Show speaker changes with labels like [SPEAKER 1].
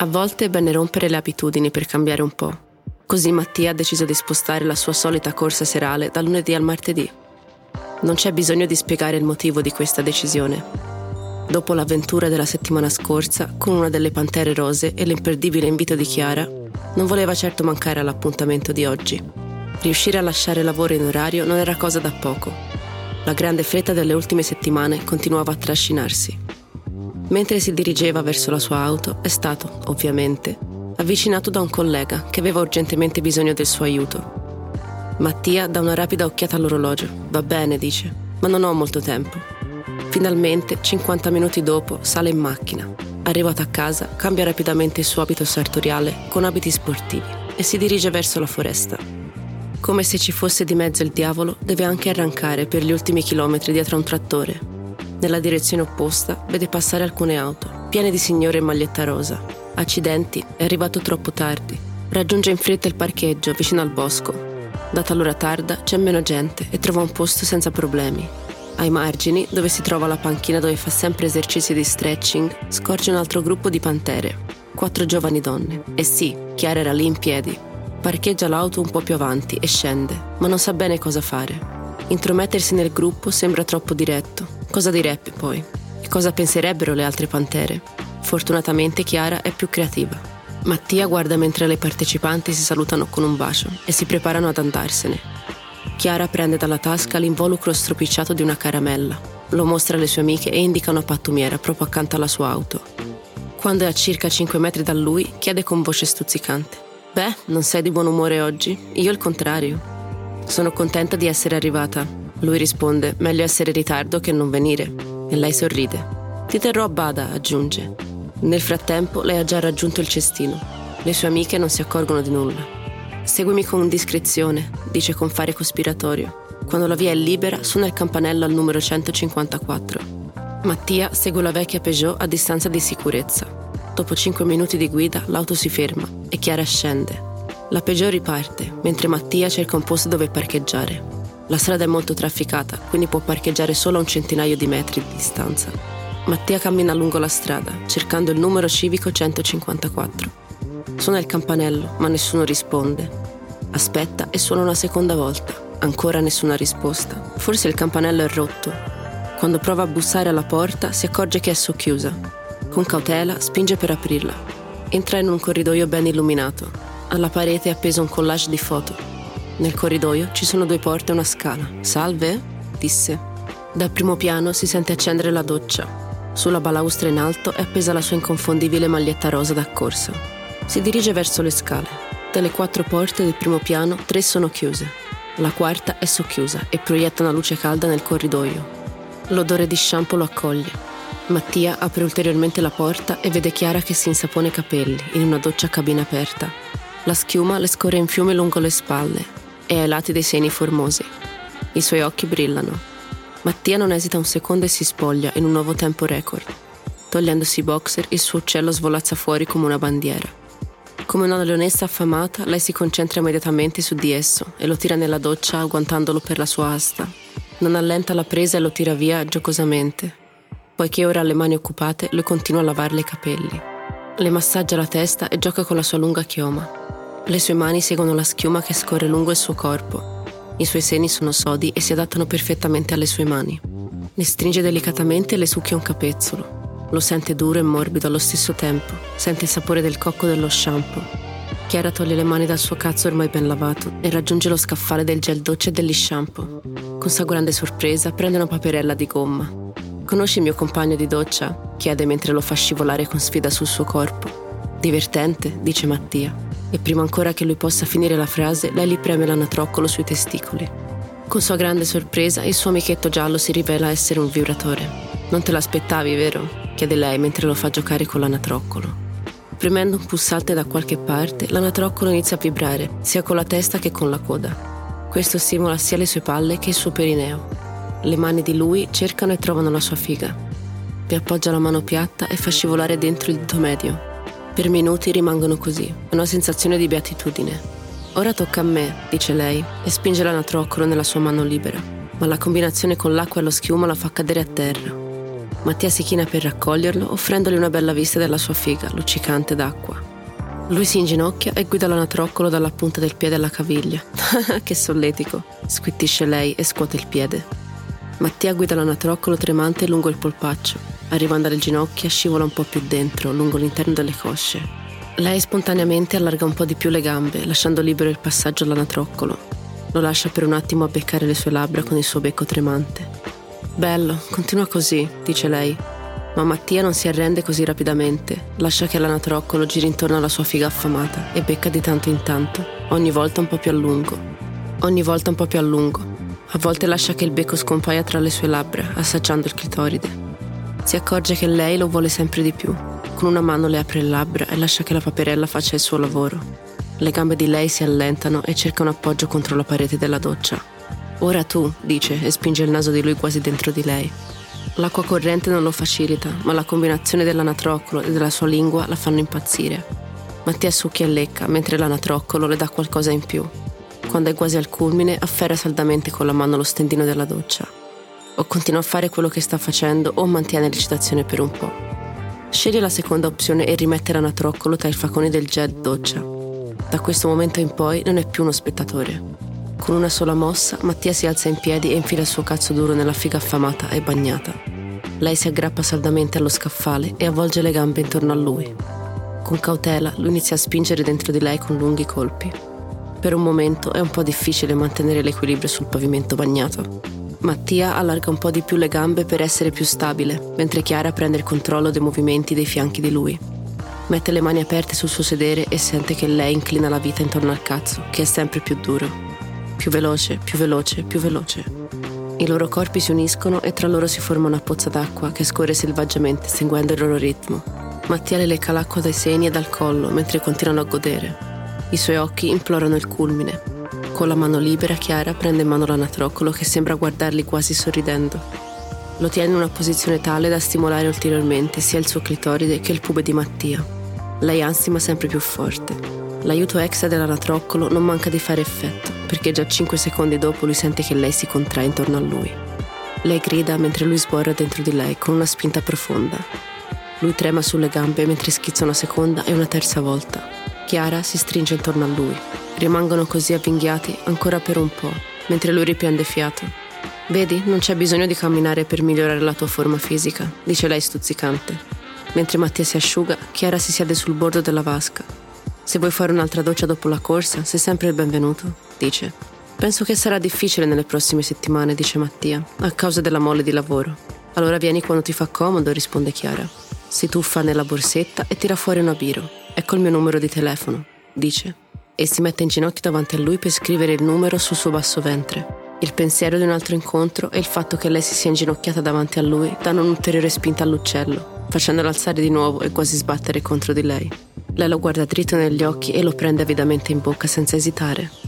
[SPEAKER 1] A volte è bene rompere le abitudini per cambiare un po'. Così Mattia ha deciso di spostare la sua solita corsa serale dal lunedì al martedì. Non c'è bisogno di spiegare il motivo di questa decisione. Dopo l'avventura della settimana scorsa, con una delle pantere rose e l'imperdibile invito di Chiara, non voleva certo mancare all'appuntamento di oggi. Riuscire a lasciare lavoro in orario non era cosa da poco. La grande fretta delle ultime settimane continuava a trascinarsi. Mentre si dirigeva verso la sua auto, è stato, ovviamente, avvicinato da un collega che aveva urgentemente bisogno del suo aiuto. Mattia dà una rapida occhiata all'orologio. Va bene, dice, ma non ho molto tempo. Finalmente, 50 minuti dopo, sale in macchina. Arrivato a casa, cambia rapidamente il suo abito sartoriale con abiti sportivi e si dirige verso la foresta. Come se ci fosse di mezzo il diavolo, deve anche arrancare per gli ultimi chilometri dietro a un trattore, nella direzione opposta vede passare alcune auto, piene di signore in maglietta rosa. Accidenti, è arrivato troppo tardi. Raggiunge in fretta il parcheggio vicino al bosco. Data l'ora tarda c'è meno gente e trova un posto senza problemi. Ai margini, dove si trova la panchina dove fa sempre esercizi di stretching, scorge un altro gruppo di pantere. Quattro giovani donne. E sì, Chiara era lì in piedi. Parcheggia l'auto un po' più avanti e scende, ma non sa bene cosa fare. Intromettersi nel gruppo sembra troppo diretto Cosa direbbe poi? E cosa penserebbero le altre pantere? Fortunatamente Chiara è più creativa. Mattia guarda mentre le partecipanti si salutano con un bacio e si preparano ad andarsene. Chiara prende dalla tasca l'involucro stropicciato di una caramella, lo mostra alle sue amiche e indica una pattumiera proprio accanto alla sua auto. Quando è a circa 5 metri da lui, chiede con voce stuzzicante: Beh, non sei di buon umore oggi? Io il contrario. Sono contenta di essere arrivata, lui risponde, meglio essere in ritardo che non venire. E lei sorride. Ti terrò a bada, aggiunge. Nel frattempo lei ha già raggiunto il cestino. Le sue amiche non si accorgono di nulla. Seguimi con discrezione, dice con fare cospiratorio. Quando la via è libera, suona il campanello al numero 154. Mattia segue la vecchia Peugeot a distanza di sicurezza. Dopo 5 minuti di guida, l'auto si ferma e Chiara scende. La Peugeot riparte, mentre Mattia cerca un posto dove parcheggiare. La strada è molto trafficata, quindi può parcheggiare solo a un centinaio di metri di distanza. Mattia cammina lungo la strada, cercando il numero civico 154. Suona il campanello, ma nessuno risponde. Aspetta e suona una seconda volta. Ancora nessuna risposta. Forse il campanello è rotto. Quando prova a bussare alla porta, si accorge che è socchiusa. Con cautela spinge per aprirla. Entra in un corridoio ben illuminato. Alla parete è appeso un collage di foto. Nel corridoio ci sono due porte e una scala. Salve? disse. Dal primo piano si sente accendere la doccia. Sulla balaustra in alto è appesa la sua inconfondibile maglietta rosa da corso. Si dirige verso le scale. Delle quattro porte del primo piano, tre sono chiuse. La quarta è socchiusa e proietta una luce calda nel corridoio. L'odore di shampoo lo accoglie. Mattia apre ulteriormente la porta e vede Chiara che si insapona i capelli in una doccia a cabina aperta. La schiuma le scorre in fiume lungo le spalle e ai lati dei seni formosi. I suoi occhi brillano. Mattia non esita un secondo e si spoglia in un nuovo tempo record. Togliendosi i boxer, il suo uccello svolazza fuori come una bandiera. Come una leonessa affamata, lei si concentra immediatamente su di esso e lo tira nella doccia agguantandolo per la sua asta. Non allenta la presa e lo tira via giocosamente. Poiché ora ha le mani occupate, lui continua a lavarle i capelli. Le massaggia la testa e gioca con la sua lunga chioma. Le sue mani seguono la schiuma che scorre lungo il suo corpo. I suoi seni sono sodi e si adattano perfettamente alle sue mani. Le stringe delicatamente e le succhia un capezzolo. Lo sente duro e morbido allo stesso tempo. Sente il sapore del cocco dello shampoo. Chiara toglie le mani dal suo cazzo ormai ben lavato e raggiunge lo scaffale del gel doccia e degli shampoo. Con sua grande sorpresa prende una paperella di gomma. Conosci il mio compagno di doccia? chiede mentre lo fa scivolare con sfida sul suo corpo. Divertente, dice Mattia e prima ancora che lui possa finire la frase, lei gli preme l'anatroccolo sui testicoli. Con sua grande sorpresa, il suo amichetto giallo si rivela essere un vibratore. Non te l'aspettavi, vero? chiede lei mentre lo fa giocare con l'anatroccolo. Premendo un pulsante da qualche parte, l'anatroccolo inizia a vibrare, sia con la testa che con la coda. Questo stimola sia le sue palle che il suo perineo. Le mani di lui cercano e trovano la sua figa. Vi appoggia la mano piatta e fa scivolare dentro il dito medio, per minuti rimangono così, una sensazione di beatitudine. Ora tocca a me, dice lei, e spinge l'anatroccolo nella sua mano libera, ma la combinazione con l'acqua e lo schiuma la fa cadere a terra. Mattia si china per raccoglierlo, offrendogli una bella vista della sua figa, luccicante d'acqua. Lui si inginocchia e guida l'anatroccolo dalla punta del piede alla caviglia. che solletico, squittisce lei e scuote il piede. Mattia guida l'anatroccolo tremante lungo il polpaccio. Arrivando alle ginocchia, scivola un po' più dentro, lungo l'interno delle cosce. Lei spontaneamente allarga un po' di più le gambe, lasciando libero il passaggio all'anatroccolo. Lo lascia per un attimo a beccare le sue labbra con il suo becco tremante. Bello, continua così, dice lei. Ma Mattia non si arrende così rapidamente. Lascia che l'anatroccolo giri intorno alla sua figa affamata e becca di tanto in tanto, ogni volta un po' più a lungo. Ogni volta un po' più a lungo. A volte lascia che il becco scompaia tra le sue labbra, assaggiando il clitoride. Si accorge che lei lo vuole sempre di più. Con una mano le apre le labbra e lascia che la paperella faccia il suo lavoro. Le gambe di lei si allentano e cerca un appoggio contro la parete della doccia. Ora tu, dice, e spinge il naso di lui quasi dentro di lei. L'acqua corrente non lo facilita, ma la combinazione dell'anatroccolo e della sua lingua la fanno impazzire. Mattia succhia e lecca, mentre l'anatroccolo le dà qualcosa in più. Quando è quasi al culmine, afferra saldamente con la mano lo stendino della doccia. O continua a fare quello che sta facendo o mantiene l'eccitazione per un po'. Sceglie la seconda opzione e rimette l'anatroccolo tra i faconi del jet doccia. Da questo momento in poi non è più uno spettatore. Con una sola mossa, Mattia si alza in piedi e infila il suo cazzo duro nella figa affamata e bagnata. Lei si aggrappa saldamente allo scaffale e avvolge le gambe intorno a lui. Con cautela, lui inizia a spingere dentro di lei con lunghi colpi. Per un momento è un po' difficile mantenere l'equilibrio sul pavimento bagnato. Mattia allarga un po' di più le gambe per essere più stabile, mentre Chiara prende il controllo dei movimenti dei fianchi di lui. Mette le mani aperte sul suo sedere e sente che lei inclina la vita intorno al cazzo, che è sempre più duro. Più veloce, più veloce, più veloce. I loro corpi si uniscono e tra loro si forma una pozza d'acqua che scorre selvaggiamente seguendo il loro ritmo. Mattia le lecca l'acqua dai seni e dal collo mentre continuano a godere. I suoi occhi implorano il culmine. Con la mano libera Chiara prende in mano l'anatroccolo che sembra guardarli quasi sorridendo. Lo tiene in una posizione tale da stimolare ulteriormente sia il suo clitoride che il pube di Mattia. Lei ansima sempre più forte. L'aiuto extra dell'anatroccolo non manca di fare effetto, perché già 5 secondi dopo lui sente che lei si contrae intorno a lui. Lei grida mentre lui sborra dentro di lei con una spinta profonda. Lui trema sulle gambe mentre schizza una seconda e una terza volta. Chiara si stringe intorno a lui. Rimangono così avvinghiati ancora per un po', mentre lui riprende fiato. Vedi, non c'è bisogno di camminare per migliorare la tua forma fisica, dice lei stuzzicante. Mentre Mattia si asciuga, Chiara si siede sul bordo della vasca se vuoi fare un'altra doccia dopo la corsa, sei sempre il benvenuto, dice. Penso che sarà difficile nelle prossime settimane, dice Mattia, a causa della mole di lavoro. Allora vieni quando ti fa comodo, risponde Chiara. Si tuffa nella borsetta e tira fuori una biro. Ecco il mio numero di telefono, dice. E si mette in ginocchio davanti a lui per scrivere il numero sul suo basso ventre. Il pensiero di un altro incontro e il fatto che lei si sia inginocchiata davanti a lui danno un'ulteriore spinta all'uccello, facendolo alzare di nuovo e quasi sbattere contro di lei. Lei lo guarda dritto negli occhi e lo prende avidamente in bocca senza esitare.